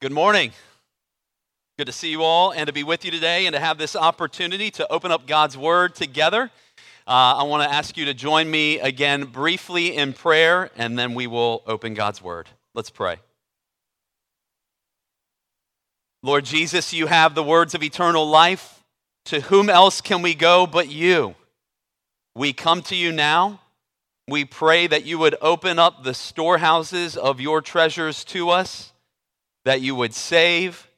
Good morning. Good to see you all and to be with you today and to have this opportunity to open up God's Word together. Uh, I want to ask you to join me again briefly in prayer, and then we will open God's Word. Let's pray. Lord Jesus, you have the words of eternal life. To whom else can we go but you? We come to you now. We pray that you would open up the storehouses of your treasures to us, that you would save,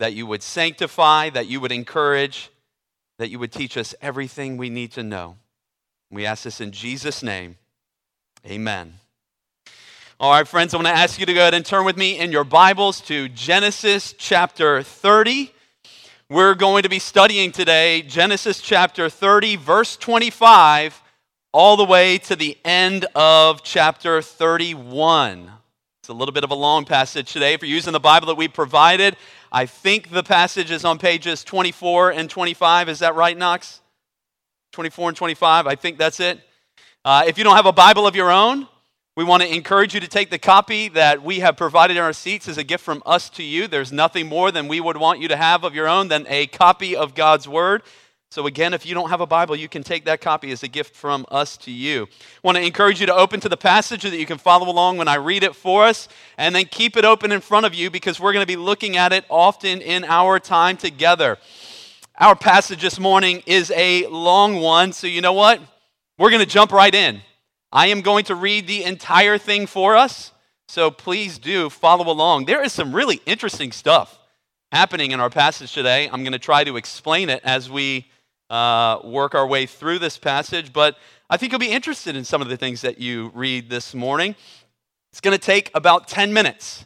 that you would sanctify, that you would encourage, that you would teach us everything we need to know. We ask this in Jesus' name. Amen. All right, friends, I want to ask you to go ahead and turn with me in your Bibles to Genesis chapter 30. We're going to be studying today Genesis chapter 30, verse 25 all the way to the end of chapter 31. It's a little bit of a long passage today. If you're using the Bible that we provided, I think the passage is on pages 24 and 25. Is that right, Knox? 24 and 25. I think that's it. Uh, if you don't have a Bible of your own, we want to encourage you to take the copy that we have provided in our seats as a gift from us to you. There's nothing more than we would want you to have of your own than a copy of God's Word. So, again, if you don't have a Bible, you can take that copy as a gift from us to you. I want to encourage you to open to the passage so that you can follow along when I read it for us, and then keep it open in front of you because we're going to be looking at it often in our time together. Our passage this morning is a long one, so you know what? We're going to jump right in. I am going to read the entire thing for us, so please do follow along. There is some really interesting stuff happening in our passage today. I'm going to try to explain it as we uh, work our way through this passage, but I think you'll be interested in some of the things that you read this morning. It's going to take about 10 minutes.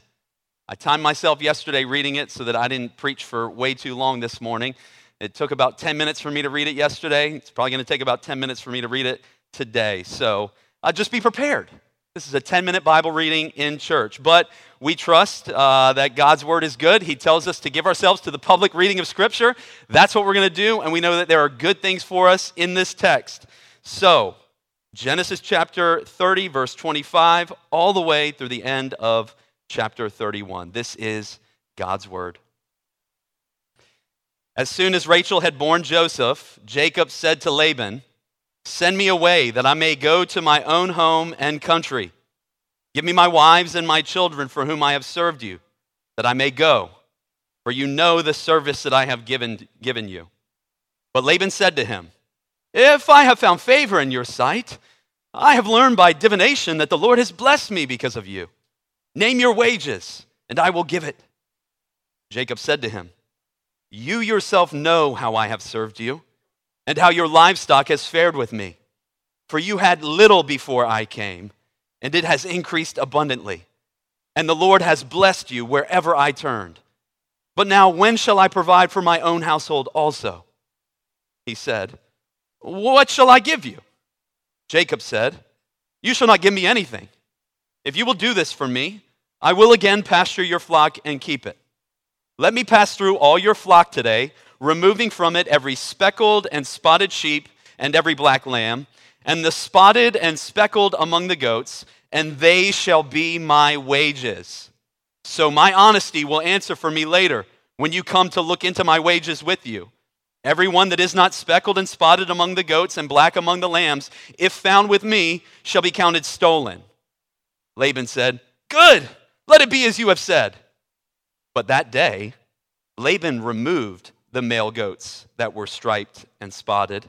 I timed myself yesterday reading it so that I didn't preach for way too long this morning. It took about 10 minutes for me to read it yesterday. It's probably going to take about 10 minutes for me to read it today. So uh, just be prepared. This is a 10 minute Bible reading in church. But we trust uh, that God's word is good. He tells us to give ourselves to the public reading of Scripture. That's what we're going to do. And we know that there are good things for us in this text. So, Genesis chapter 30, verse 25, all the way through the end of chapter 31. This is God's word. As soon as Rachel had born Joseph, Jacob said to Laban, Send me away that I may go to my own home and country. Give me my wives and my children for whom I have served you, that I may go, for you know the service that I have given, given you. But Laban said to him, If I have found favor in your sight, I have learned by divination that the Lord has blessed me because of you. Name your wages, and I will give it. Jacob said to him, You yourself know how I have served you and how your livestock has fared with me. For you had little before I came, and it has increased abundantly. And the Lord has blessed you wherever I turned. But now, when shall I provide for my own household also? He said, What shall I give you? Jacob said, You shall not give me anything. If you will do this for me, I will again pasture your flock and keep it. Let me pass through all your flock today removing from it every speckled and spotted sheep and every black lamb, and the spotted and speckled among the goats, and they shall be my wages. So my honesty will answer for me later when you come to look into my wages with you. Every one that is not speckled and spotted among the goats and black among the lambs, if found with me, shall be counted stolen. Laban said, Good, let it be as you have said. But that day, Laban removed the male goats that were striped and spotted,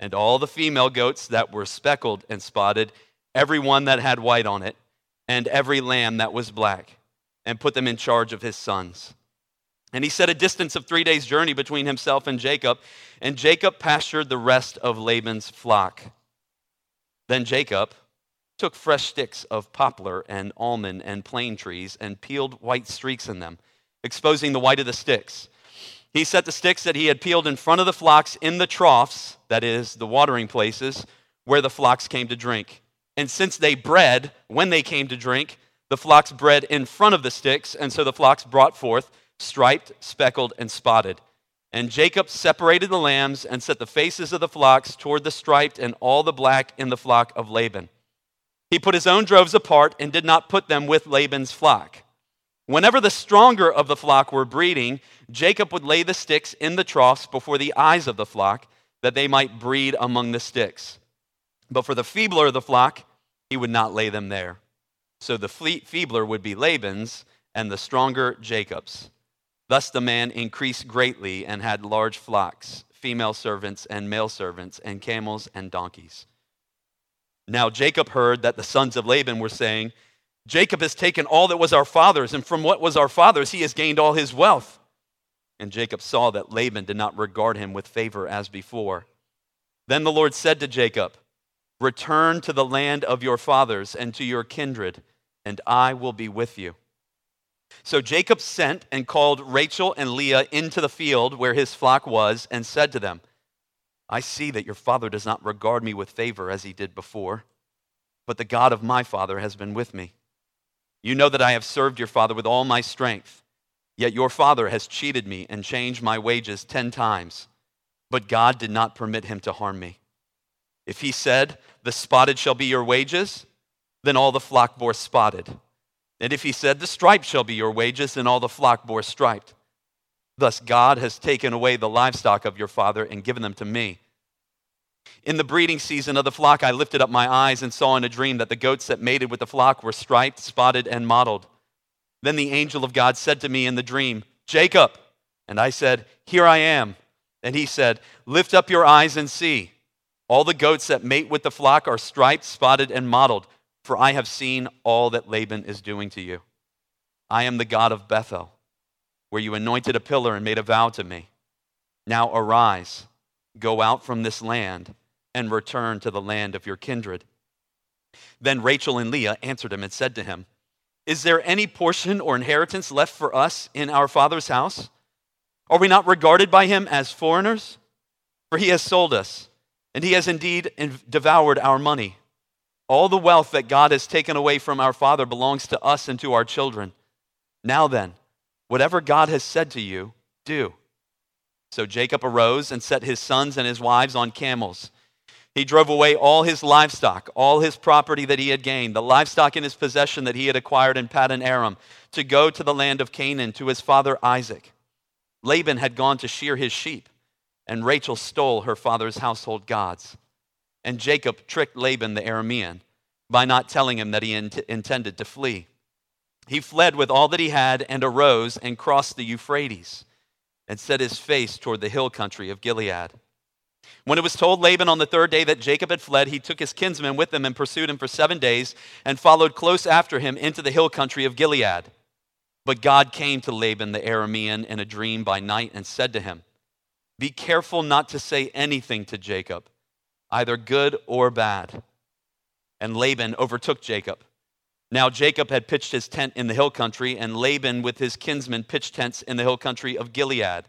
and all the female goats that were speckled and spotted, every one that had white on it, and every lamb that was black, and put them in charge of his sons. And he set a distance of three days' journey between himself and Jacob, and Jacob pastured the rest of Laban's flock. Then Jacob took fresh sticks of poplar and almond and plane trees and peeled white streaks in them, exposing the white of the sticks he set the sticks that he had peeled in front of the flocks in the troughs, that is, the watering places, where the flocks came to drink. And since they bred, when they came to drink, the flocks bred in front of the sticks, and so the flocks brought forth striped, speckled, and spotted. And Jacob separated the lambs and set the faces of the flocks toward the striped and all the black in the flock of Laban. He put his own droves apart and did not put them with Laban's flock. Whenever the stronger of the flock were breeding, Jacob would lay the sticks in the troughs before the eyes of the flock, that they might breed among the sticks. But for the feebler of the flock, he would not lay them there. So the feebler would be Laban's, and the stronger Jacob's. Thus the man increased greatly and had large flocks, female servants and male servants, and camels and donkeys. Now Jacob heard that the sons of Laban were saying, Jacob has taken all that was our father's, and from what was our father's, he has gained all his wealth. And Jacob saw that Laban did not regard him with favor as before. Then the Lord said to Jacob, Return to the land of your fathers and to your kindred, and I will be with you. So Jacob sent and called Rachel and Leah into the field where his flock was, and said to them, I see that your father does not regard me with favor as he did before, but the God of my father has been with me. You know that I have served your father with all my strength, yet your father has cheated me and changed my wages ten times, but God did not permit him to harm me. If he said, The spotted shall be your wages, then all the flock bore spotted. And if he said, The striped shall be your wages, then all the flock bore striped. Thus God has taken away the livestock of your father and given them to me. In the breeding season of the flock, I lifted up my eyes and saw in a dream that the goats that mated with the flock were striped, spotted, and mottled. Then the angel of God said to me in the dream, Jacob. And I said, Here I am. And he said, Lift up your eyes and see. All the goats that mate with the flock are striped, spotted, and mottled, for I have seen all that Laban is doing to you. I am the God of Bethel where you anointed a pillar and made a vow to me. Now arise, go out from this land, and return to the land of your kindred. Then Rachel and Leah answered him and said to him, Is there any portion or inheritance left for us in our father's house? Are we not regarded by him as foreigners? For he has sold us, and he has indeed devoured our money. All the wealth that God has taken away from our father belongs to us and to our children. Now then, Whatever God has said to you, do. So Jacob arose and set his sons and his wives on camels. He drove away all his livestock, all his property that he had gained, the livestock in his possession that he had acquired in Paddan Aram, to go to the land of Canaan to his father Isaac. Laban had gone to shear his sheep, and Rachel stole her father's household gods. And Jacob tricked Laban the Aramean by not telling him that he int- intended to flee. He fled with all that he had and arose and crossed the Euphrates and set his face toward the hill country of Gilead. When it was told Laban on the third day that Jacob had fled, he took his kinsmen with him and pursued him for seven days and followed close after him into the hill country of Gilead. But God came to Laban the Aramean in a dream by night and said to him, Be careful not to say anything to Jacob, either good or bad. And Laban overtook Jacob now Jacob had pitched his tent in the hill country, and Laban with his kinsmen pitched tents in the hill country of Gilead.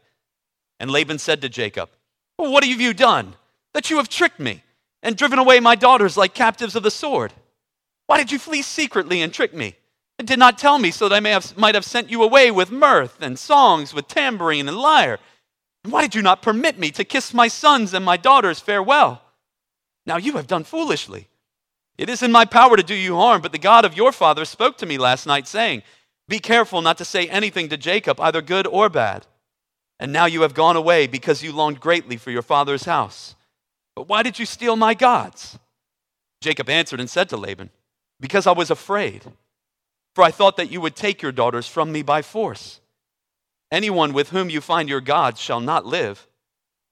And Laban said to Jacob, well, What have you done? That you have tricked me and driven away my daughters like captives of the sword. Why did you flee secretly and trick me? And did not tell me so that I have, might have sent you away with mirth and songs, with tambourine and lyre. And why did you not permit me to kiss my sons and my daughters farewell? Now you have done foolishly. It is in my power to do you harm, but the God of your father spoke to me last night, saying, Be careful not to say anything to Jacob, either good or bad. And now you have gone away because you longed greatly for your father's house. But why did you steal my gods? Jacob answered and said to Laban, Because I was afraid, for I thought that you would take your daughters from me by force. Anyone with whom you find your gods shall not live.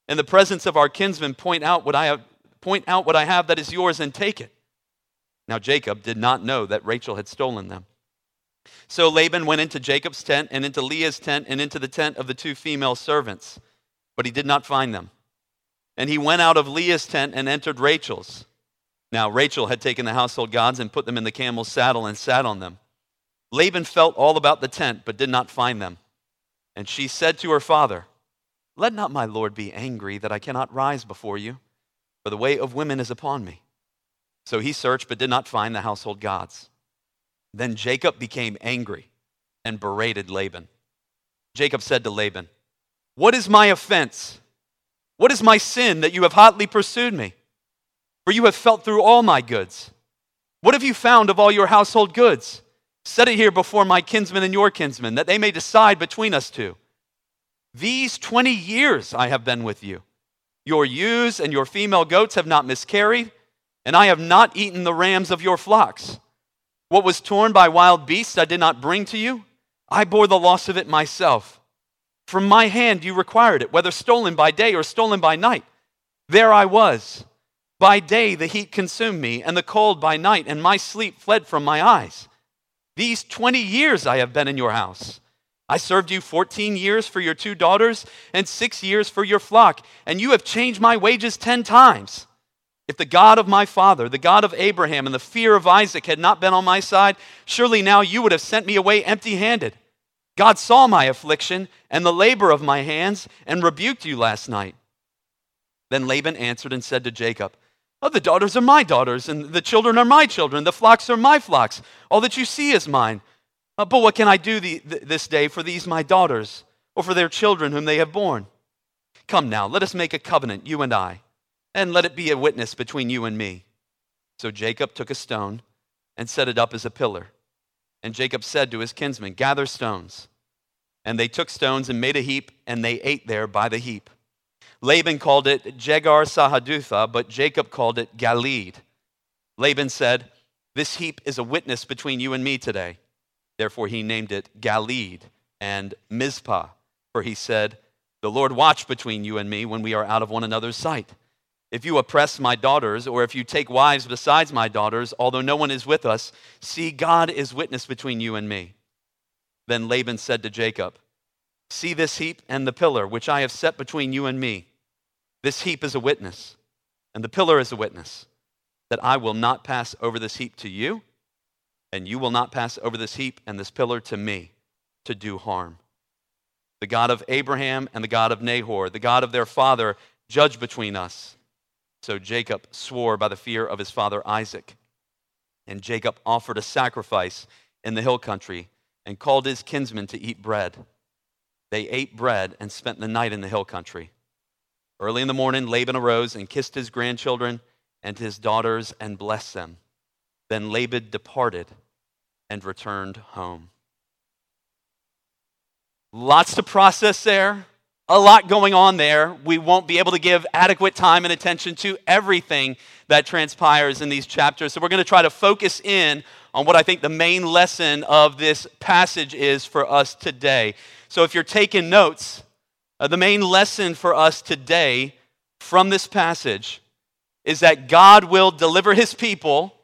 In the presence of our kinsmen, point out what I have, point out what I have that is yours and take it. Now Jacob did not know that Rachel had stolen them. So Laban went into Jacob's tent and into Leah's tent and into the tent of the two female servants, but he did not find them. And he went out of Leah's tent and entered Rachel's. Now Rachel had taken the household gods and put them in the camel's saddle and sat on them. Laban felt all about the tent, but did not find them. And she said to her father, Let not my lord be angry that I cannot rise before you, for the way of women is upon me. So he searched but did not find the household gods. Then Jacob became angry and berated Laban. Jacob said to Laban, What is my offense? What is my sin that you have hotly pursued me? For you have felt through all my goods. What have you found of all your household goods? Set it here before my kinsmen and your kinsmen, that they may decide between us two. These 20 years I have been with you. Your ewes and your female goats have not miscarried, and I have not eaten the rams of your flocks. What was torn by wild beasts I did not bring to you. I bore the loss of it myself. From my hand you required it, whether stolen by day or stolen by night. There I was. By day the heat consumed me, and the cold by night, and my sleep fled from my eyes. These 20 years I have been in your house. I served you 14 years for your two daughters and six years for your flock, and you have changed my wages 10 times. If the God of my father, the God of Abraham, and the fear of Isaac had not been on my side, surely now you would have sent me away empty handed. God saw my affliction and the labor of my hands and rebuked you last night. Then Laban answered and said to Jacob, Oh, the daughters are my daughters, and the children are my children, the flocks are my flocks. All that you see is mine. Uh, but what can I do the, th- this day for these my daughters, or for their children whom they have borne? Come now, let us make a covenant, you and I, and let it be a witness between you and me. So Jacob took a stone and set it up as a pillar. And Jacob said to his kinsmen, Gather stones. And they took stones and made a heap, and they ate there by the heap. Laban called it Jegar Sahadutha, but Jacob called it Galeed. Laban said, This heap is a witness between you and me today. Therefore he named it Galeed and Mizpah, for he said, The Lord watch between you and me when we are out of one another's sight. If you oppress my daughters, or if you take wives besides my daughters, although no one is with us, see, God is witness between you and me. Then Laban said to Jacob, See this heap and the pillar which I have set between you and me. This heap is a witness, and the pillar is a witness, that I will not pass over this heap to you, and you will not pass over this heap and this pillar to me to do harm. The God of Abraham and the God of Nahor, the God of their father, judge between us. So Jacob swore by the fear of his father Isaac. And Jacob offered a sacrifice in the hill country and called his kinsmen to eat bread. They ate bread and spent the night in the hill country. Early in the morning, Laban arose and kissed his grandchildren and his daughters and blessed them. Then Laban departed and returned home. Lots to process there, a lot going on there. We won't be able to give adequate time and attention to everything that transpires in these chapters. So we're going to try to focus in on what I think the main lesson of this passage is for us today. So if you're taking notes, uh, the main lesson for us today from this passage is that God will deliver his people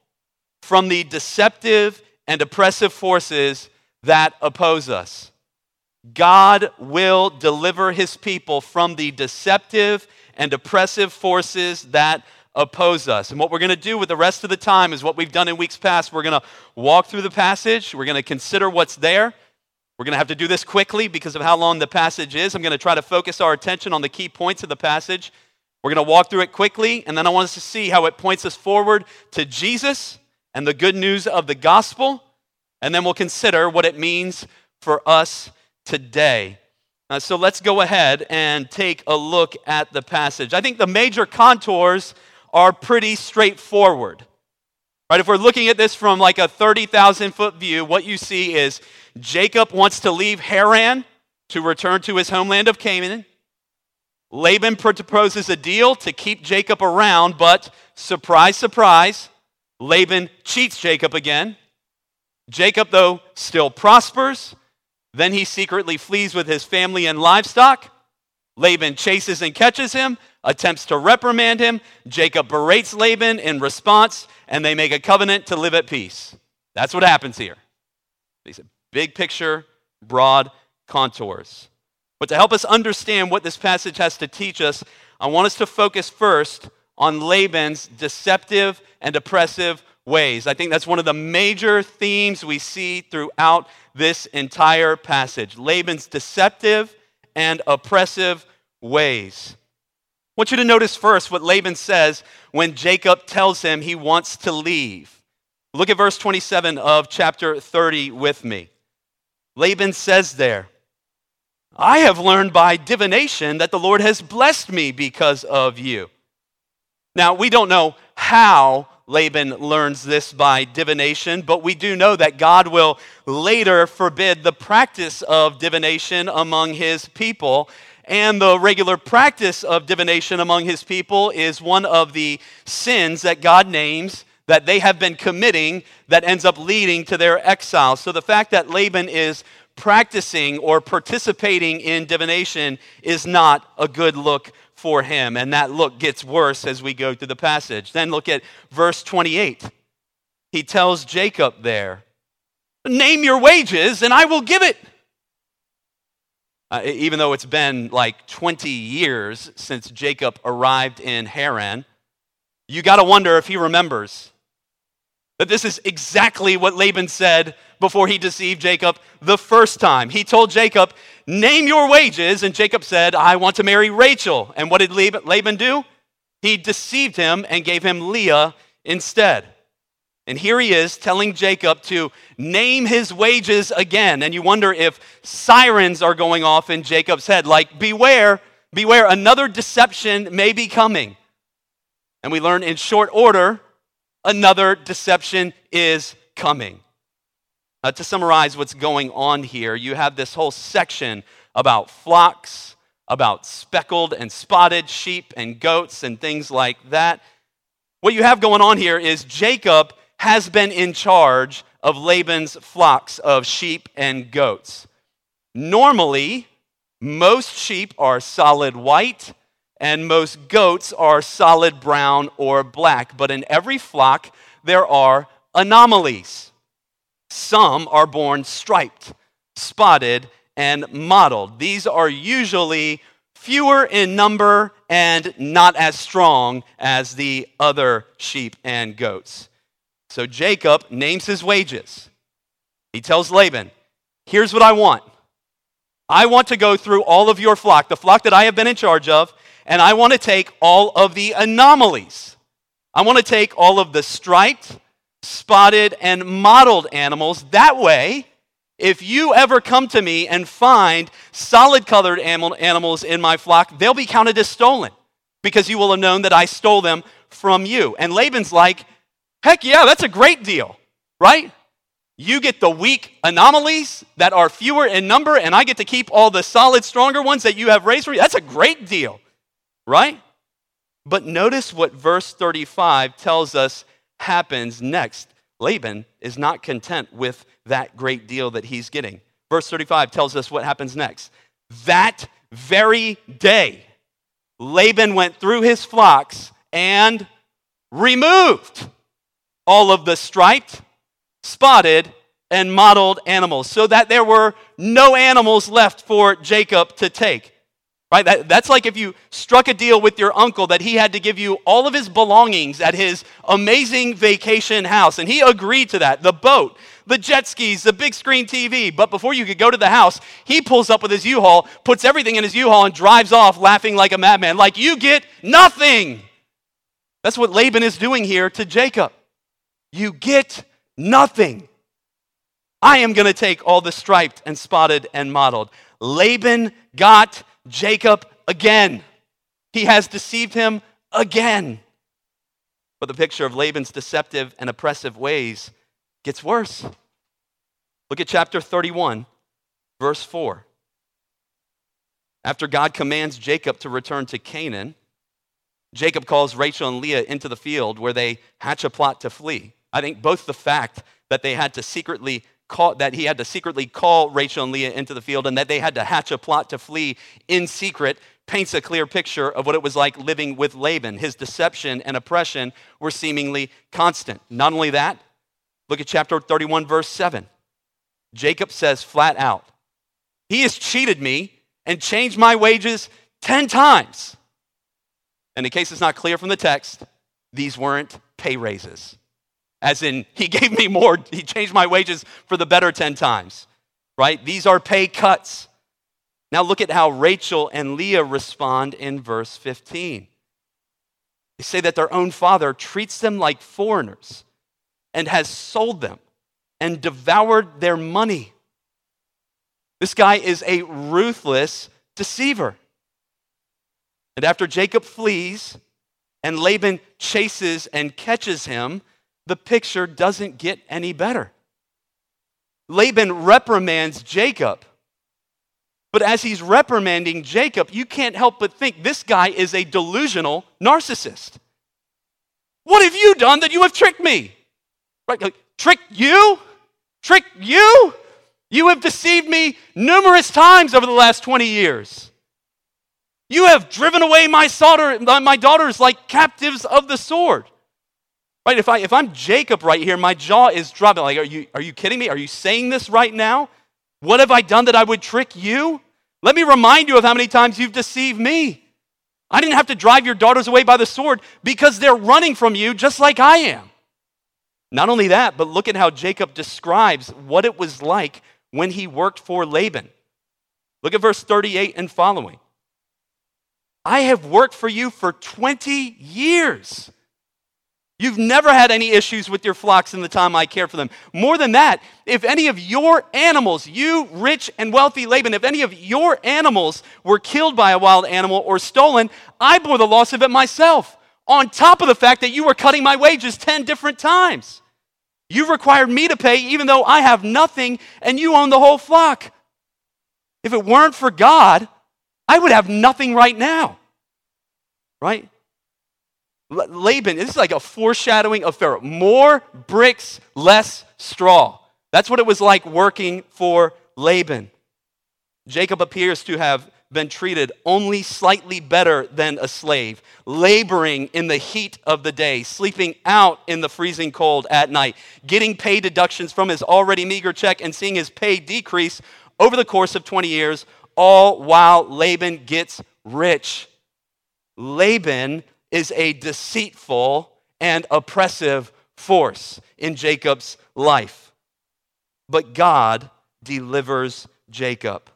from the deceptive and oppressive forces that oppose us. God will deliver his people from the deceptive and oppressive forces that oppose us. And what we're going to do with the rest of the time is what we've done in weeks past. We're going to walk through the passage, we're going to consider what's there. We're going to have to do this quickly because of how long the passage is. I'm going to try to focus our attention on the key points of the passage. We're going to walk through it quickly, and then I want us to see how it points us forward to Jesus and the good news of the gospel. And then we'll consider what it means for us today. Uh, so let's go ahead and take a look at the passage. I think the major contours are pretty straightforward. Right? If we're looking at this from like a 30,000 foot view, what you see is Jacob wants to leave Haran to return to his homeland of Canaan. Laban proposes a deal to keep Jacob around, but surprise, surprise, Laban cheats Jacob again. Jacob, though, still prospers. Then he secretly flees with his family and livestock. Laban chases and catches him, attempts to reprimand him. Jacob berates Laban in response, and they make a covenant to live at peace. That's what happens here. He said, Big picture, broad contours. But to help us understand what this passage has to teach us, I want us to focus first on Laban's deceptive and oppressive ways. I think that's one of the major themes we see throughout this entire passage Laban's deceptive and oppressive ways. I want you to notice first what Laban says when Jacob tells him he wants to leave. Look at verse 27 of chapter 30 with me. Laban says there, I have learned by divination that the Lord has blessed me because of you. Now, we don't know how Laban learns this by divination, but we do know that God will later forbid the practice of divination among his people. And the regular practice of divination among his people is one of the sins that God names that they have been committing that ends up leading to their exile. So the fact that Laban is practicing or participating in divination is not a good look for him. And that look gets worse as we go through the passage. Then look at verse 28. He tells Jacob there, Name your wages and I will give it. Uh, even though it's been like 20 years since Jacob arrived in Haran, you got to wonder if he remembers that this is exactly what Laban said before he deceived Jacob the first time. He told Jacob, Name your wages. And Jacob said, I want to marry Rachel. And what did Laban do? He deceived him and gave him Leah instead. And here he is telling Jacob to name his wages again. And you wonder if sirens are going off in Jacob's head, like, beware, beware, another deception may be coming. And we learn in short order, another deception is coming. Uh, to summarize what's going on here, you have this whole section about flocks, about speckled and spotted sheep and goats and things like that. What you have going on here is Jacob has been in charge of Laban's flocks of sheep and goats. Normally, most sheep are solid white and most goats are solid brown or black, but in every flock, there are anomalies. Some are born striped, spotted, and mottled. These are usually fewer in number and not as strong as the other sheep and goats. So Jacob names his wages. He tells Laban, Here's what I want. I want to go through all of your flock, the flock that I have been in charge of, and I want to take all of the anomalies. I want to take all of the striped, spotted, and mottled animals. That way, if you ever come to me and find solid colored animals in my flock, they'll be counted as stolen because you will have known that I stole them from you. And Laban's like, heck yeah, that's a great deal, right? You get the weak anomalies that are fewer in number, and I get to keep all the solid, stronger ones that you have raised for you. That's a great deal, right? But notice what verse 35 tells us happens next. Laban is not content with that great deal that he's getting. Verse 35 tells us what happens next. That very day, Laban went through his flocks and removed all of the striped, spotted, and mottled animals so that there were no animals left for Jacob to take. Right? That, that's like if you struck a deal with your uncle that he had to give you all of his belongings at his amazing vacation house. And he agreed to that. The boat, the jet skis, the big screen TV. But before you could go to the house, he pulls up with his U Haul, puts everything in his U Haul, and drives off laughing like a madman. Like, you get nothing. That's what Laban is doing here to Jacob. You get nothing. I am going to take all the striped and spotted and mottled. Laban got Jacob again. He has deceived him again. But the picture of Laban's deceptive and oppressive ways gets worse. Look at chapter 31, verse 4. After God commands Jacob to return to Canaan, Jacob calls Rachel and Leah into the field where they hatch a plot to flee. I think both the fact that they had to secretly call, that he had to secretly call Rachel and Leah into the field and that they had to hatch a plot to flee in secret paints a clear picture of what it was like living with Laban. His deception and oppression were seemingly constant. Not only that, look at chapter 31, verse 7. Jacob says flat out, He has cheated me and changed my wages 10 times. And in case it's not clear from the text, these weren't pay raises. As in, he gave me more, he changed my wages for the better 10 times, right? These are pay cuts. Now look at how Rachel and Leah respond in verse 15. They say that their own father treats them like foreigners and has sold them and devoured their money. This guy is a ruthless deceiver. And after Jacob flees, and Laban chases and catches him, the picture doesn't get any better. Laban reprimands Jacob. But as he's reprimanding Jacob, you can't help but think this guy is a delusional narcissist. What have you done that you have tricked me? Right? Like, tricked you? Trick you? You have deceived me numerous times over the last 20 years. You have driven away my, daughter, my daughters like captives of the sword. Right? If, I, if I'm Jacob right here, my jaw is dropping. Like, are you, are you kidding me? Are you saying this right now? What have I done that I would trick you? Let me remind you of how many times you've deceived me. I didn't have to drive your daughters away by the sword because they're running from you just like I am. Not only that, but look at how Jacob describes what it was like when he worked for Laban. Look at verse 38 and following. I have worked for you for 20 years. You've never had any issues with your flocks in the time I cared for them. More than that, if any of your animals, you rich and wealthy Laban, if any of your animals were killed by a wild animal or stolen, I bore the loss of it myself, on top of the fact that you were cutting my wages 10 different times. You've required me to pay even though I have nothing and you own the whole flock. If it weren't for God, I would have nothing right now. Right? Laban, this is like a foreshadowing of Pharaoh. More bricks, less straw. That's what it was like working for Laban. Jacob appears to have been treated only slightly better than a slave, laboring in the heat of the day, sleeping out in the freezing cold at night, getting pay deductions from his already meager check, and seeing his pay decrease over the course of 20 years, all while Laban gets rich. Laban is a deceitful and oppressive force in Jacob's life. But God delivers Jacob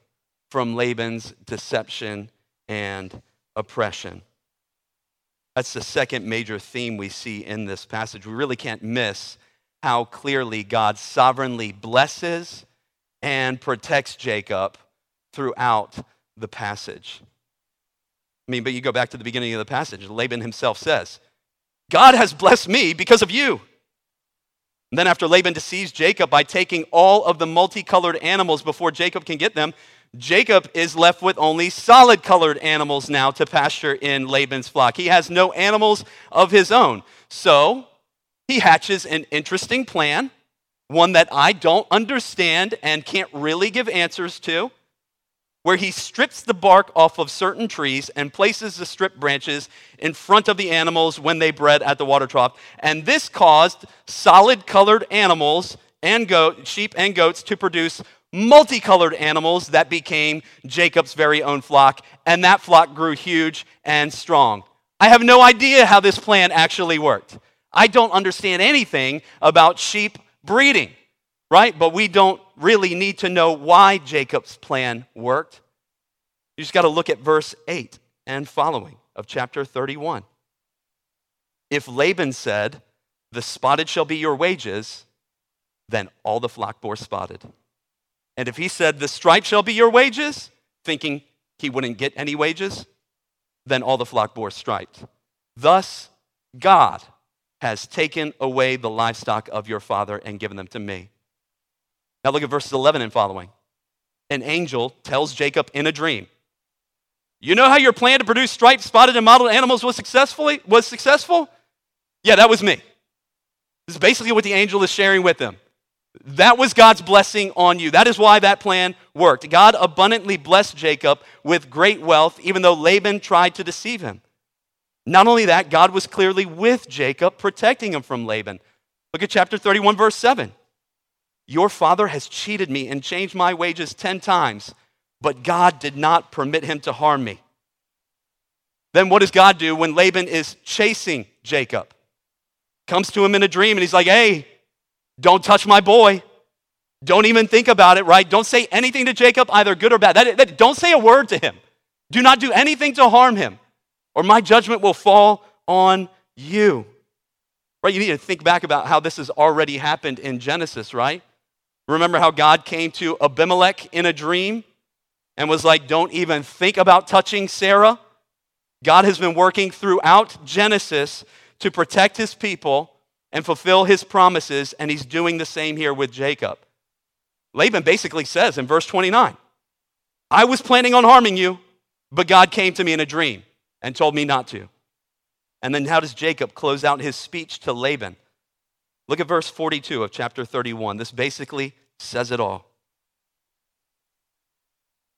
from Laban's deception and oppression. That's the second major theme we see in this passage. We really can't miss how clearly God sovereignly blesses and protects Jacob throughout the passage. Mean, but you go back to the beginning of the passage, Laban himself says, God has blessed me because of you. And then, after Laban deceives Jacob by taking all of the multicolored animals before Jacob can get them, Jacob is left with only solid colored animals now to pasture in Laban's flock. He has no animals of his own. So he hatches an interesting plan, one that I don't understand and can't really give answers to, where he strips the bark off of certain trees and places the stripped branches in front of the animals when they bred at the water trough. And this caused solid colored animals and goat, sheep and goats to produce multicolored animals that became Jacob's very own flock, and that flock grew huge and strong. I have no idea how this plan actually worked. I don't understand anything about sheep breeding, right? But we don't really need to know why Jacob's plan worked. You just got to look at verse 8 and following of chapter 31. If Laban said, The spotted shall be your wages, then all the flock bore spotted. And if he said, The stripe shall be your wages, thinking he wouldn't get any wages, then all the flock bore striped. Thus, God has taken away the livestock of your father and given them to me. Now look at verses 11 and following. An angel tells Jacob in a dream, You know how your plan to produce striped, spotted, and mottled animals was successfully was successful? Yeah, that was me. This is basically what the angel is sharing with them. That was God's blessing on you. That is why that plan worked. God abundantly blessed Jacob with great wealth, even though Laban tried to deceive him. Not only that, God was clearly with Jacob, protecting him from Laban. Look at chapter 31, verse 7. Your father has cheated me and changed my wages 10 times, but God did not permit him to harm me. Then what does God do when Laban is chasing Jacob? Comes to him in a dream and he's like, Hey, don't touch my boy. Don't even think about it, right? Don't say anything to Jacob, either good or bad. That, that, don't say a word to him. Do not do anything to harm him, or my judgment will fall on you. Right? You need to think back about how this has already happened in Genesis, right? Remember how God came to Abimelech in a dream and was like, Don't even think about touching Sarah? God has been working throughout Genesis to protect his people and fulfill his promises, and he's doing the same here with Jacob. Laban basically says in verse 29 I was planning on harming you, but God came to me in a dream and told me not to. And then how does Jacob close out his speech to Laban? Look at verse 42 of chapter 31. This basically says it all.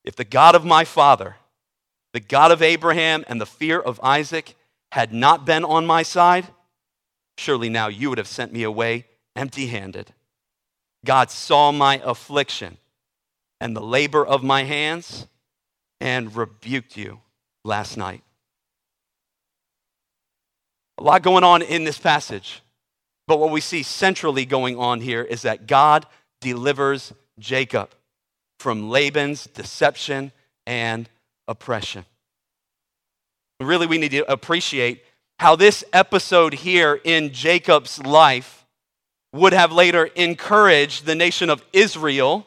If the God of my father, the God of Abraham, and the fear of Isaac had not been on my side, surely now you would have sent me away empty handed. God saw my affliction and the labor of my hands and rebuked you last night. A lot going on in this passage, but what we see centrally going on here is that God delivers Jacob from Laban's deception and oppression. Really, we need to appreciate how this episode here in Jacob's life would have later encouraged the nation of Israel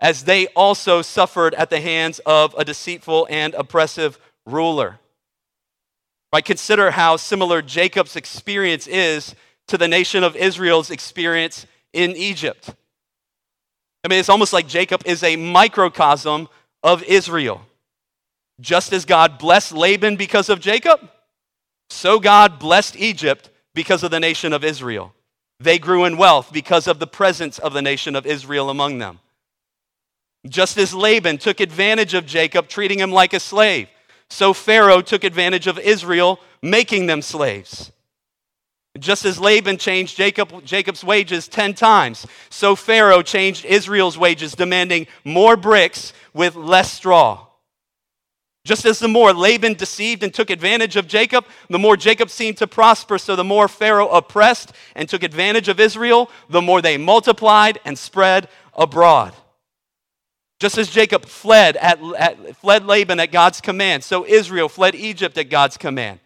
as they also suffered at the hands of a deceitful and oppressive ruler. Right? Consider how similar Jacob's experience is to the nation of Israel's experience in Egypt. I mean, it's almost like Jacob is a microcosm of Israel. Just as God blessed Laban because of Jacob, so God blessed Egypt because of the nation of Israel. They grew in wealth because of the presence of the nation of Israel among them. Just as Laban took advantage of Jacob, treating him like a slave, so Pharaoh took advantage of Israel, making them slaves. Just as Laban changed Jacob, Jacob's wages 10 times, so Pharaoh changed Israel's wages, demanding more bricks with less straw. Just as the more Laban deceived and took advantage of Jacob, the more Jacob seemed to prosper. So the more Pharaoh oppressed and took advantage of Israel, the more they multiplied and spread abroad. Just as Jacob fled, at, at, fled Laban at God's command, so Israel fled Egypt at God's command.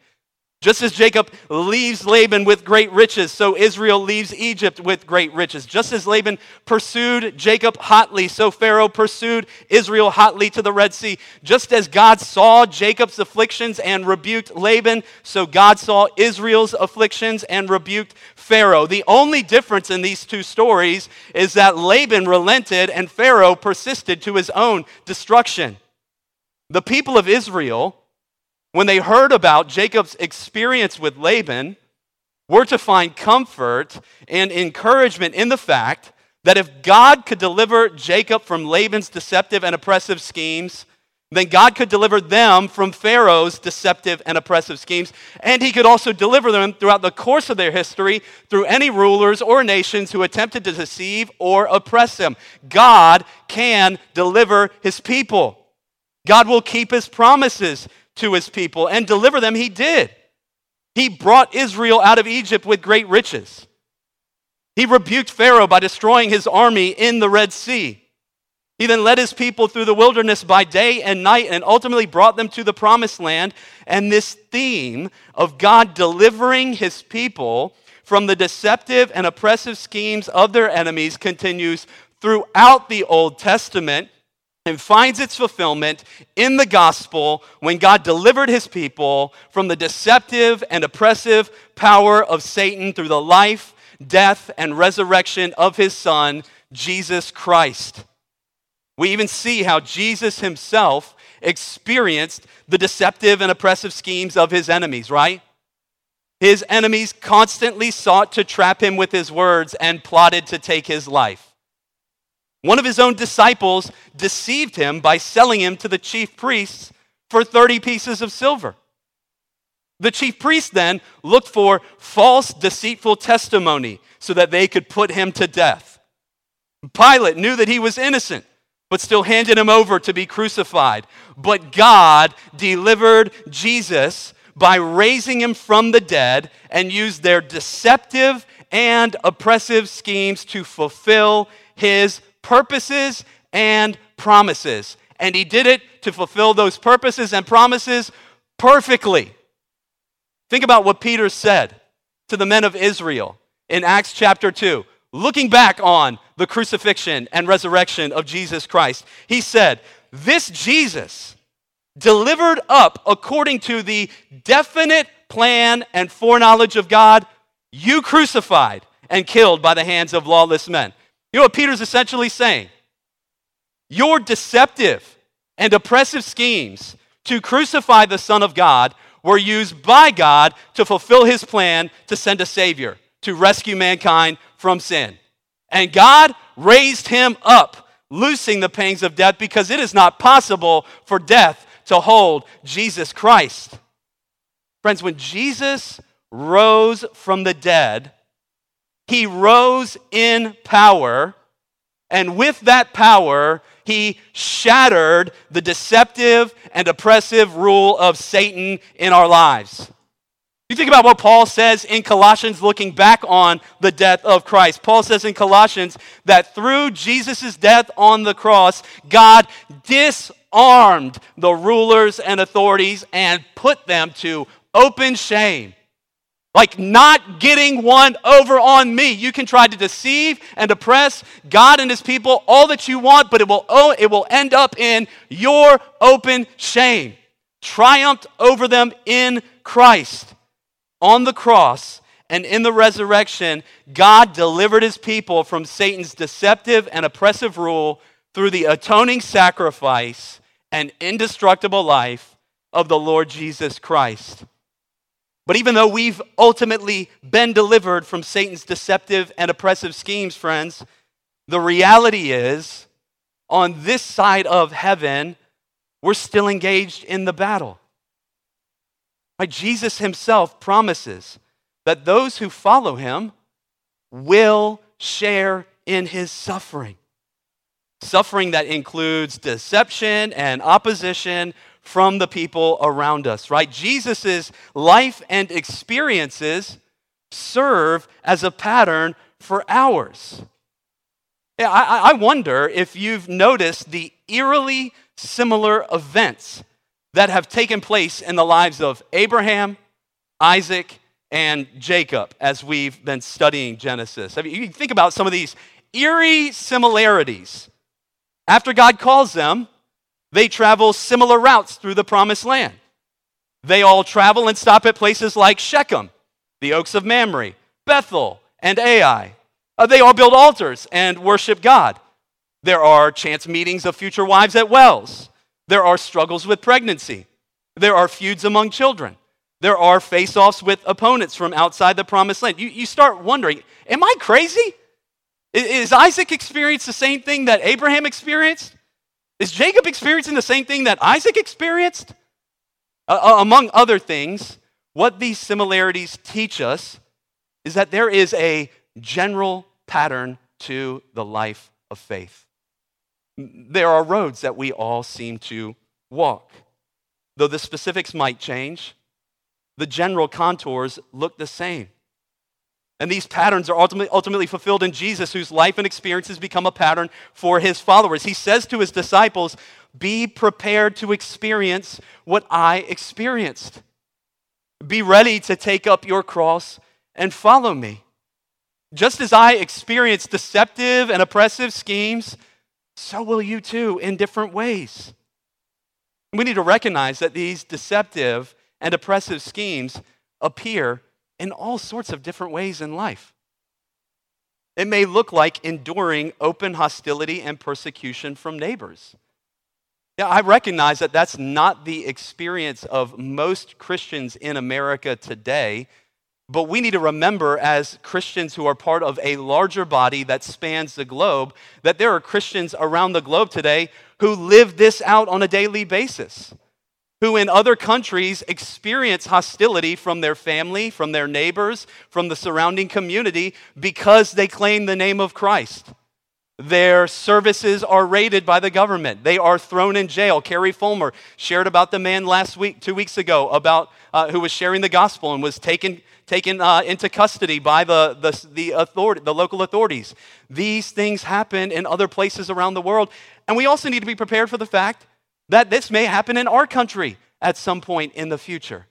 Just as Jacob leaves Laban with great riches, so Israel leaves Egypt with great riches. Just as Laban pursued Jacob hotly, so Pharaoh pursued Israel hotly to the Red Sea. Just as God saw Jacob's afflictions and rebuked Laban, so God saw Israel's afflictions and rebuked Pharaoh. The only difference in these two stories is that Laban relented and Pharaoh persisted to his own destruction. The people of Israel when they heard about Jacob's experience with Laban, were to find comfort and encouragement in the fact that if God could deliver Jacob from Laban's deceptive and oppressive schemes, then God could deliver them from Pharaoh's deceptive and oppressive schemes, and he could also deliver them throughout the course of their history through any rulers or nations who attempted to deceive or oppress them. God can deliver his people. God will keep his promises to his people and deliver them, he did. He brought Israel out of Egypt with great riches. He rebuked Pharaoh by destroying his army in the Red Sea. He then led his people through the wilderness by day and night and ultimately brought them to the promised land. And this theme of God delivering his people from the deceptive and oppressive schemes of their enemies continues throughout the Old Testament and finds its fulfillment in the gospel when God delivered his people from the deceptive and oppressive power of Satan through the life, death, and resurrection of his son, Jesus Christ. We even see how Jesus himself experienced the deceptive and oppressive schemes of his enemies, right? His enemies constantly sought to trap him with his words and plotted to take his life. One of his own disciples deceived him by selling him to the chief priests for 30 pieces of silver. The chief priests then looked for false, deceitful testimony so that they could put him to death. Pilate knew that he was innocent, but still handed him over to be crucified. But God delivered Jesus by raising him from the dead and used their deceptive and oppressive schemes to fulfill his purposes and promises. And he did it to fulfill those purposes and promises perfectly. Think about what Peter said to the men of Israel in Acts chapter 2, looking back on the crucifixion and resurrection of Jesus Christ. He said, This Jesus, delivered up according to the definite plan and foreknowledge of God, you crucified and killed by the hands of lawless men. You know what Peter's essentially saying? Your deceptive and oppressive schemes to crucify the Son of God were used by God to fulfill his plan to send a Savior to rescue mankind from sin. And God raised him up, loosing the pangs of death because it is not possible for death to hold Jesus Christ. Friends, when Jesus rose from the dead, he rose in power, and with that power, he shattered the deceptive and oppressive rule of Satan in our lives. You think about what Paul says in Colossians, looking back on the death of Christ. Paul says in Colossians that through Jesus' death on the cross, God disarmed the rulers and authorities and put them to open shame. Like not getting one over on me. You can try to deceive and oppress God and his people all that you want, but it will, oh, it will end up in your open shame. Triumphed over them in Christ. On the cross and in the resurrection, God delivered his people from Satan's deceptive and oppressive rule through the atoning sacrifice and indestructible life of the Lord Jesus Christ. But even though we've ultimately been delivered from Satan's deceptive and oppressive schemes, friends, the reality is on this side of heaven, we're still engaged in the battle. Right? Jesus himself promises that those who follow him will share in his suffering. Suffering that includes deception and opposition from the people around us, right? Jesus' life and experiences serve as a pattern for ours. Yeah, I, I wonder if you've noticed the eerily similar events that have taken place in the lives of Abraham, Isaac, and Jacob as we've been studying Genesis. I mean, you think about some of these eerie similarities. After God calls them, they travel similar routes through the promised land. They all travel and stop at places like Shechem, the oaks of Mamre, Bethel, and Ai. Uh, they all build altars and worship God. There are chance meetings of future wives at wells. There are struggles with pregnancy. There are feuds among children. There are face offs with opponents from outside the promised land. You, you start wondering, am I crazy? Is, is Isaac experienced the same thing that Abraham experienced? Is Jacob experiencing the same thing that Isaac experienced? Uh, among other things, what these similarities teach us is that there is a general pattern to the life of faith. There are roads that we all seem to walk. Though the specifics might change, the general contours look the same. And these patterns are ultimately, ultimately fulfilled in Jesus, whose life and experiences become a pattern for his followers. He says to his disciples, Be prepared to experience what I experienced. Be ready to take up your cross and follow me. Just as I experienced deceptive and oppressive schemes, so will you too in different ways. We need to recognize that these deceptive and oppressive schemes appear in all sorts of different ways in life. It may look like enduring open hostility and persecution from neighbors. Yeah, I recognize that that's not the experience of most Christians in America today, but we need to remember as Christians who are part of a larger body that spans the globe that there are Christians around the globe today who live this out on a daily basis who in other countries experience hostility from their family, from their neighbors, from the surrounding community because they claim the name of Christ. Their services are raided by the government. They are thrown in jail. Carrie Fulmer shared about the man last week, two weeks ago, about uh, who was sharing the gospel and was taken taken uh, into custody by the the the, authority, the local authorities. These things happen in other places around the world, and we also need to be prepared for the fact that this may happen in our country at some point in the future.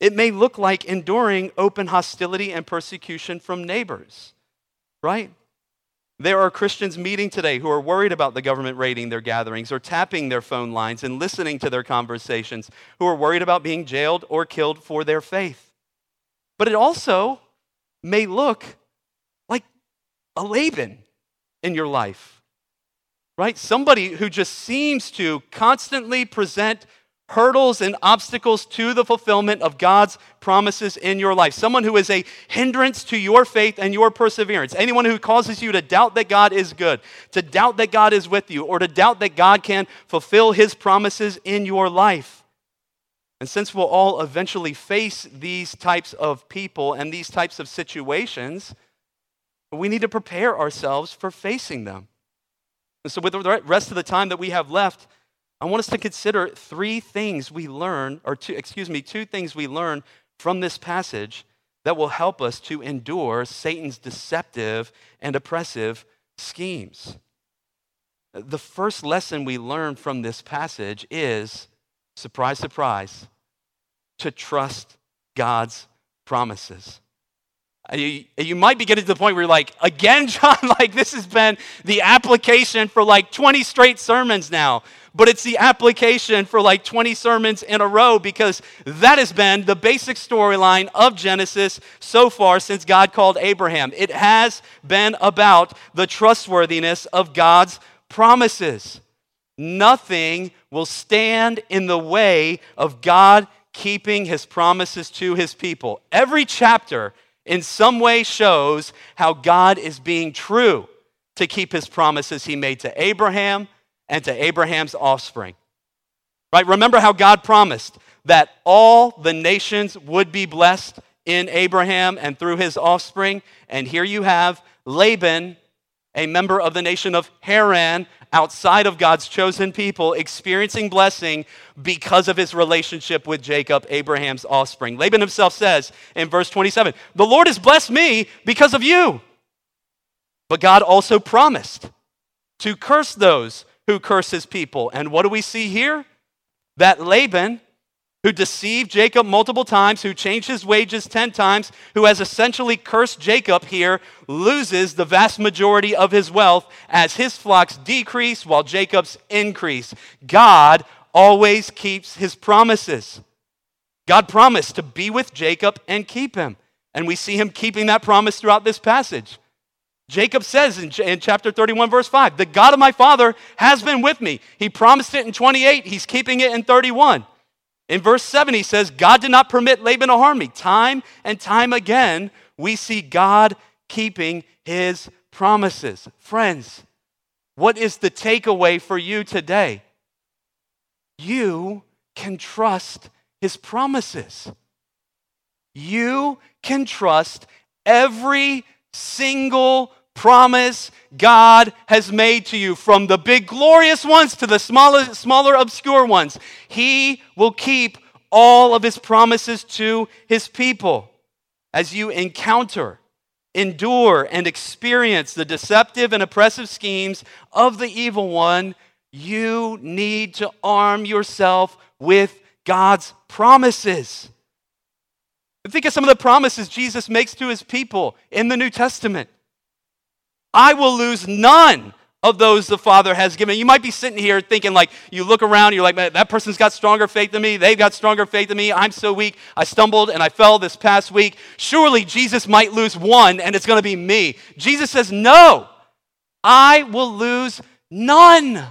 It may look like enduring open hostility and persecution from neighbors, right? There are Christians meeting today who are worried about the government raiding their gatherings or tapping their phone lines and listening to their conversations, who are worried about being jailed or killed for their faith. But it also may look like a Laban in your life, right? Somebody who just seems to constantly present hurdles and obstacles to the fulfillment of God's promises in your life. Someone who is a hindrance to your faith and your perseverance. Anyone who causes you to doubt that God is good, to doubt that God is with you, or to doubt that God can fulfill his promises in your life. And since we'll all eventually face these types of people and these types of situations, we need to prepare ourselves for facing them. And so, with the rest of the time that we have left, I want us to consider three things we learn, or two, excuse me, two things we learn from this passage that will help us to endure Satan's deceptive and oppressive schemes. The first lesson we learn from this passage is surprise, surprise, to trust God's promises. You, you might be getting to the point where you're like, again, John, like this has been the application for like 20 straight sermons now but it's the application for like 20 sermons in a row because that has been the basic storyline of Genesis so far since God called Abraham. It has been about the trustworthiness of God's promises. Nothing will stand in the way of God keeping his promises to his people. Every chapter in some way shows how God is being true to keep his promises he made to Abraham and to Abraham's offspring. Right? Remember how God promised that all the nations would be blessed in Abraham and through his offspring. And here you have Laban, a member of the nation of Haran, outside of God's chosen people, experiencing blessing because of his relationship with Jacob, Abraham's offspring. Laban himself says in verse 27 The Lord has blessed me because of you. But God also promised to curse those who curse his people. And what do we see here? That Laban, who deceived Jacob multiple times, who changed his wages 10 times, who has essentially cursed Jacob here, loses the vast majority of his wealth as his flocks decrease while Jacob's increase. God always keeps his promises. God promised to be with Jacob and keep him. And we see him keeping that promise throughout this passage. Jacob says in, in, chapter 31, verse 5, The God of my father has been with me. He promised it in 28, he's keeping it in 31. In verse 7, he says, God did not permit Laban to harm me. Time and time again, we see God keeping his promises. Friends, what is the takeaway for you today? You can trust his promises. You can trust every single promise God has made to you, from the big glorious ones to the smaller, smaller obscure ones. He will keep all of his promises to his people. As you encounter, endure, and experience the deceptive and oppressive schemes of the evil one, you need to arm yourself with God's promises. Think of some of the promises Jesus makes to his people in the New Testament. I will lose none of those the Father has given. You might be sitting here thinking, like, you look around, you're like, that person's got stronger faith than me. They've got stronger faith than me. I'm so weak. I stumbled and I fell this past week. Surely Jesus might lose one and it's going to be me. Jesus says, no, I will lose none.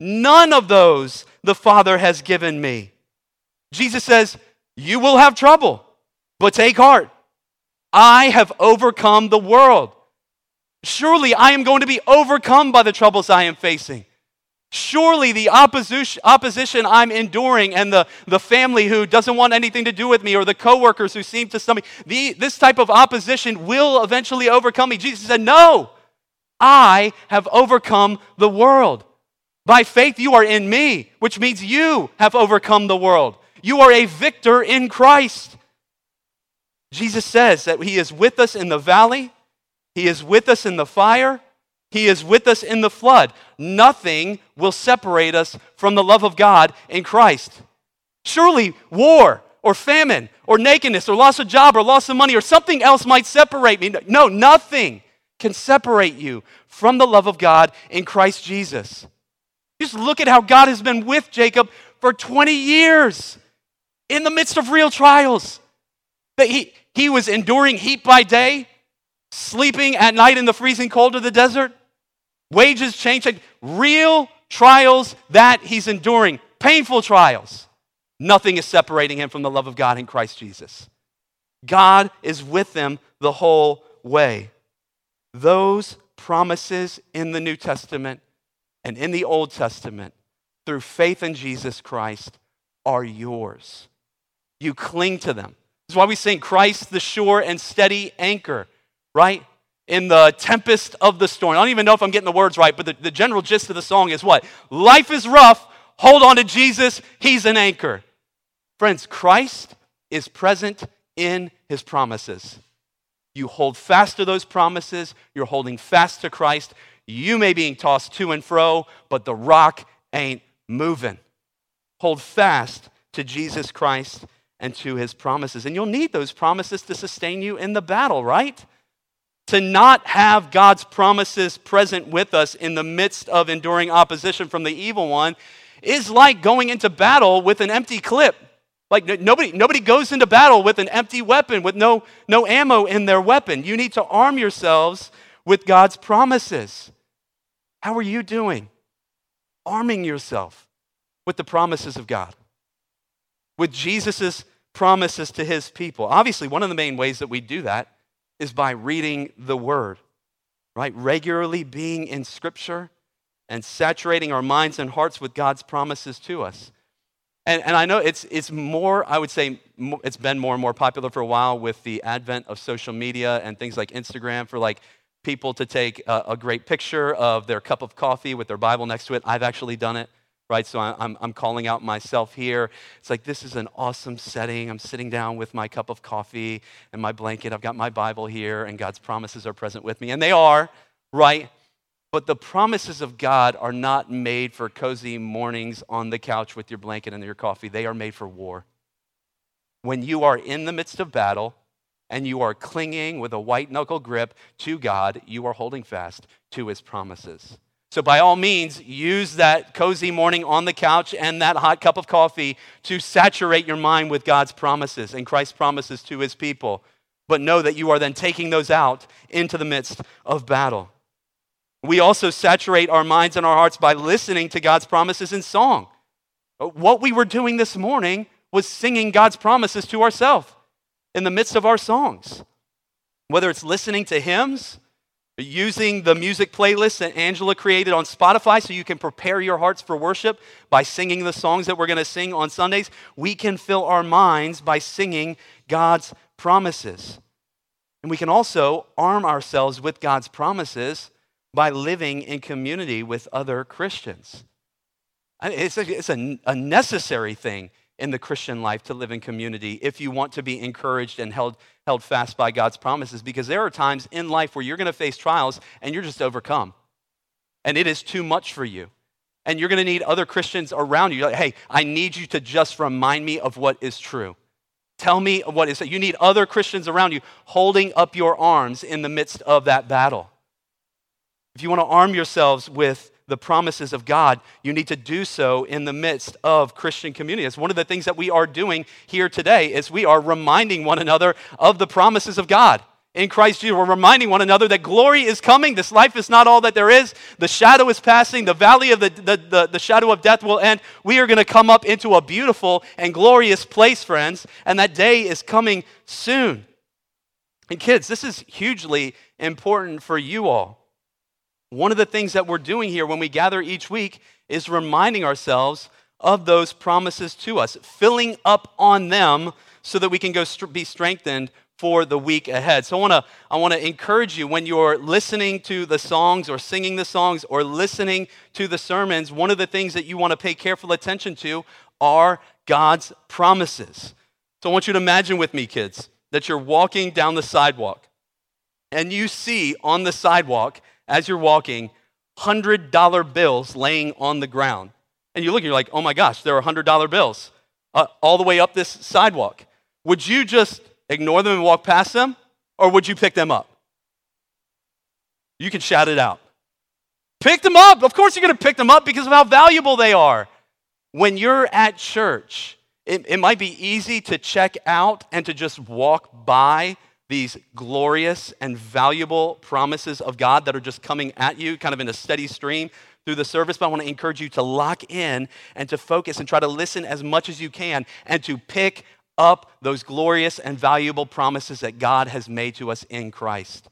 None of those the Father has given me. Jesus says, you will have trouble, but take heart. I have overcome the world. Surely I am going to be overcome by the troubles I am facing. Surely the opposition, I'm enduring and the, the family who doesn't want anything to do with me or the coworkers who seem to stomach, the, this type of opposition will eventually overcome me. Jesus said, No, I have overcome the world. By faith, you are in me, which means you have overcome the world. You are a victor in Christ. Jesus says that He is with us in the valley he is with us in the fire. He is with us in the flood. Nothing will separate us from the love of God in Christ. Surely, war or famine or nakedness or loss of job or loss of money or something else might separate me. No, nothing can separate you from the love of God in Christ Jesus. Just look at how God has been with Jacob for 20 years in the midst of real trials. That he, he was enduring heat by day, sleeping at night in the freezing cold of the desert, wages changing, real trials that he's enduring, painful trials. Nothing is separating him from the love of God in Christ Jesus. God is with them the whole way. Those promises in the New Testament and in the Old Testament through faith in Jesus Christ are yours. You cling to them. That's why we sing Christ the sure and steady anchor, right? In the tempest of the storm. I don't even know if I'm getting the words right, but the, the general gist of the song is what? Life is rough. Hold on to Jesus. He's an anchor. Friends, Christ is present in his promises. You hold fast to those promises. You're holding fast to Christ. You may be being tossed to and fro, but the rock ain't moving. Hold fast to Jesus Christ and to his promises. And you'll need those promises to sustain you in the battle, right? To not have God's promises present with us in the midst of enduring opposition from the evil one is like going into battle with an empty clip. Like nobody, nobody goes into battle with an empty weapon, with no, no ammo in their weapon. You need to arm yourselves with God's promises. How are you doing? Arming yourself with the promises of God, with Jesus' promises to his people. Obviously, one of the main ways that we do that is by reading the word, right? Regularly being in scripture and saturating our minds and hearts with God's promises to us. And, and I know it's, it's more, I would say, it's been more and more popular for a while with the advent of social media and things like Instagram for like people to take a, a great picture of their cup of coffee with their Bible next to it. I've actually done it right? So I'm, I'm calling out myself here. It's like, this is an awesome setting. I'm sitting down with my cup of coffee and my blanket. I've got my Bible here, and God's promises are present with me. And they are, right? But the promises of God are not made for cozy mornings on the couch with your blanket and your coffee. They are made for war. When you are in the midst of battle and you are clinging with a white knuckle grip to God, you are holding fast to his promises. So, by all means, use that cozy morning on the couch and that hot cup of coffee to saturate your mind with God's promises and Christ's promises to his people. But know that you are then taking those out into the midst of battle. We also saturate our minds and our hearts by listening to God's promises in song. Uh, what we were doing this morning was singing God's promises to ourselves in the midst of our songs. Whether it's listening to hymns, using the music playlist that Angela created on Spotify so you can prepare your hearts for worship by singing the songs that we're going to sing on Sundays, we can fill our minds by singing God's promises. And we can also arm ourselves with God's promises by living in community with other Christians. It's, a, it's a, a, necessary thing in the Christian life to live in community if you want to be encouraged and held, held fast by God's promises, because there are times in life where you're going to face trials and you're just overcome. And it is too much for you. And you're going to need other Christians around you. Like, hey, I need you to just remind me of what is true. Tell me what is. You need other Christians around you holding up your arms in the midst of that battle. If you want to arm yourselves with the promises of God, you need to do so in the midst of Christian community. It's one of the things that we are doing here today is we are reminding one another of the promises of God in Christ Jesus. We're reminding one another that glory is coming. This life is not all that there is. The shadow is passing. The valley of the, the, the, the shadow of death will end. We are going to come up into a beautiful and glorious place, friends, and that day is coming soon. And kids, this is hugely important for you all. One of the things that we're doing here when we gather each week is reminding ourselves of those promises to us, filling up on them so that we can go st- be strengthened for the week ahead. So I want to I want to encourage you when you're listening to the songs or singing the songs or listening to the sermons, one of the things that you want to pay careful attention to are God's promises. So I want you to imagine with me kids that you're walking down the sidewalk and you see on the sidewalk as you're walking $100 bills laying on the ground. And you look and you're like, oh my gosh, there are $100 bills uh, all the way up this sidewalk. Would you just ignore them and walk past them? Or would you pick them up? You can shout it out. Pick them up. Of course, you're going to pick them up because of how valuable they are. When you're at church, it, it might be easy to check out and to just walk by these glorious and valuable promises of God that are just coming at you kind of in a steady stream through the service, but I want to encourage you to lock in and to focus and try to listen as much as you can and to pick up those glorious and valuable promises that God has made to us in Christ.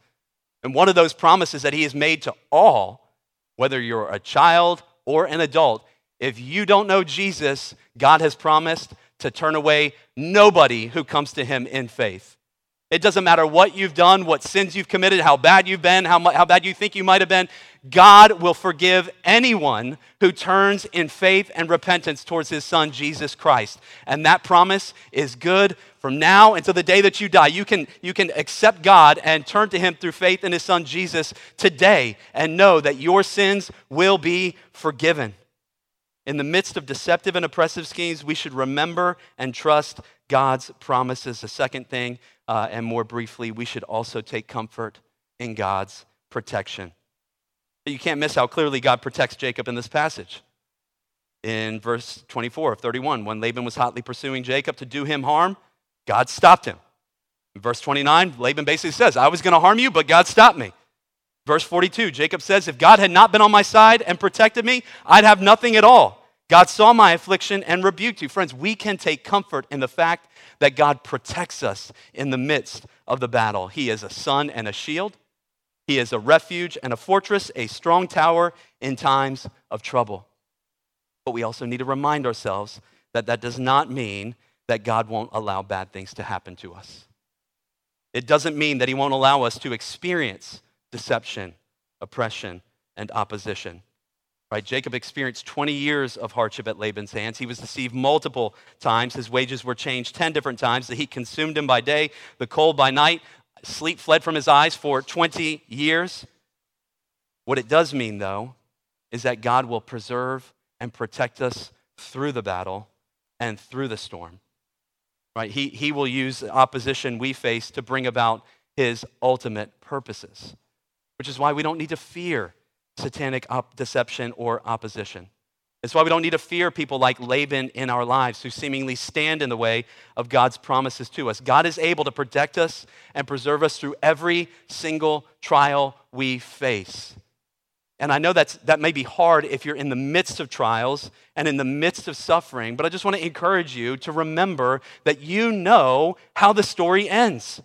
And one of those promises that He has made to all, whether you're a child or an adult, if you don't know Jesus, God has promised to turn away nobody who comes to Him in faith. It doesn't matter what you've done, what sins you've committed, how bad you've been, how, how bad you think you might have been. God will forgive anyone who turns in faith and repentance towards his son, Jesus Christ. And that promise is good from now until the day that you die. You can, you can accept God and turn to him through faith in his son, Jesus, today and know that your sins will be forgiven. In the midst of deceptive and oppressive schemes, we should remember and trust God's promises. The second thing uh, and more briefly, we should also take comfort in God's protection. You can't miss how clearly God protects Jacob in this passage. In verse 24 of 31, when Laban was hotly pursuing Jacob to do him harm, God stopped him. In verse 29, Laban basically says, I was going to harm you, but God stopped me. Verse 42, Jacob says, If God had not been on my side and protected me, I'd have nothing at all. God saw my affliction and rebuked you. Friends, we can take comfort in the fact that God protects us in the midst of the battle. He is a sun and a shield, He is a refuge and a fortress, a strong tower in times of trouble. But we also need to remind ourselves that that does not mean that God won't allow bad things to happen to us. It doesn't mean that He won't allow us to experience deception, oppression, and opposition. Right? Jacob experienced 20 years of hardship at Laban's hands. He was deceived multiple times. His wages were changed 10 different times. The heat consumed him by day, the cold by night. Sleep fled from his eyes for 20 years. What it does mean, though, is that God will preserve and protect us through the battle and through the storm. Right? He, he will use the opposition we face to bring about his ultimate purposes, which is why we don't need to fear satanic op- deception or opposition. It's why we don't need to fear people like Laban in our lives who seemingly stand in the way of God's promises to us. God is able to protect us and preserve us through every single trial we face. And I know that's, that may be hard if you're in the midst of trials and in the midst of suffering, but I just want to encourage you to remember that you know how the story ends.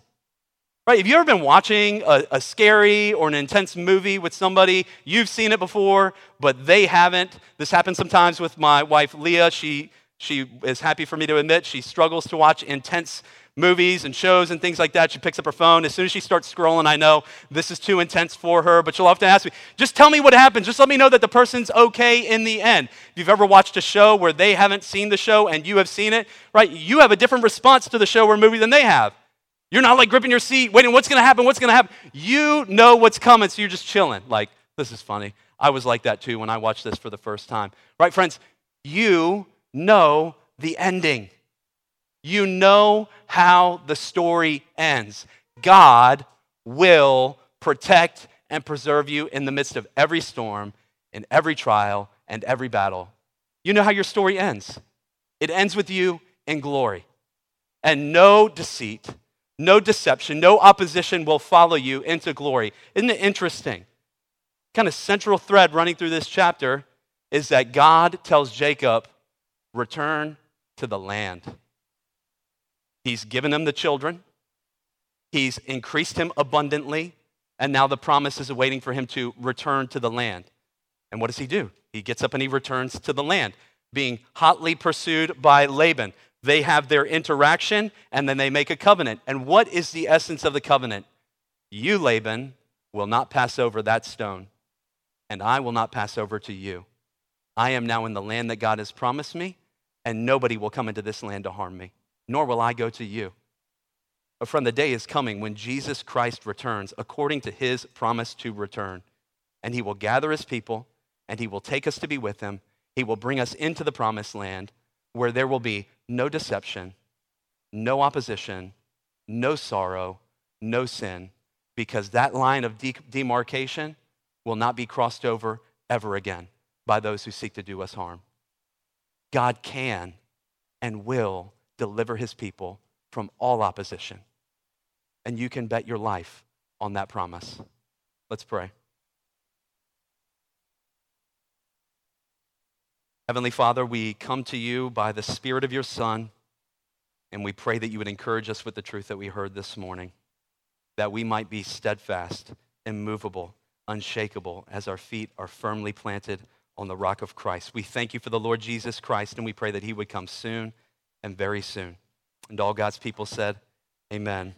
Right? Have you ever been watching a, a, scary or an intense movie with somebody? You've seen it before, but they haven't. This happens sometimes with my wife, Leah. She, she is happy for me to admit she struggles to watch intense movies and shows and things like that. She picks up her phone. As soon as she starts scrolling, I know this is too intense for her, but she'll often ask me, just tell me what happens. Just let me know that the person's okay in the end. If you've ever watched a show where they haven't seen the show and you have seen it, right, you have a different response to the show or movie than they have. You're not like gripping your seat, waiting, what's going to happen? What's going to happen? You know what's coming, so you're just chilling. Like, this is funny. I was like that too when I watched this for the first time. Right, friends? You know the ending. You know how the story ends. God will protect and preserve you in the midst of every storm, in every trial, and every battle. You know how your story ends. It ends with you in glory. And no deceit, no deception, no opposition will follow you into glory. Isn't it interesting? Kind of central thread running through this chapter is that God tells Jacob, return to the land. He's given him the children, he's increased him abundantly, and now the promise is awaiting for him to return to the land. And what does he do? He gets up and he returns to the land, being hotly pursued by Laban. They have their interaction and then they make a covenant. And what is the essence of the covenant? You, Laban, will not pass over that stone, and I will not pass over to you. I am now in the land that God has promised me, and nobody will come into this land to harm me, nor will I go to you. But friend, the day is coming when Jesus Christ returns according to his promise to return. And he will gather his people, and he will take us to be with him. He will bring us into the promised land where there will be no deception, no opposition, no sorrow, no sin, because that line of de- demarcation will not be crossed over ever again by those who seek to do us harm. God can and will deliver his people from all opposition. And you can bet your life on that promise. Let's pray. Heavenly Father, we come to you by the Spirit of your Son, and we pray that you would encourage us with the truth that we heard this morning, that we might be steadfast, immovable, unshakable, as our feet are firmly planted on the rock of Christ. We thank you for the Lord Jesus Christ, and we pray that he would come soon and very soon. And all God's people said, Amen.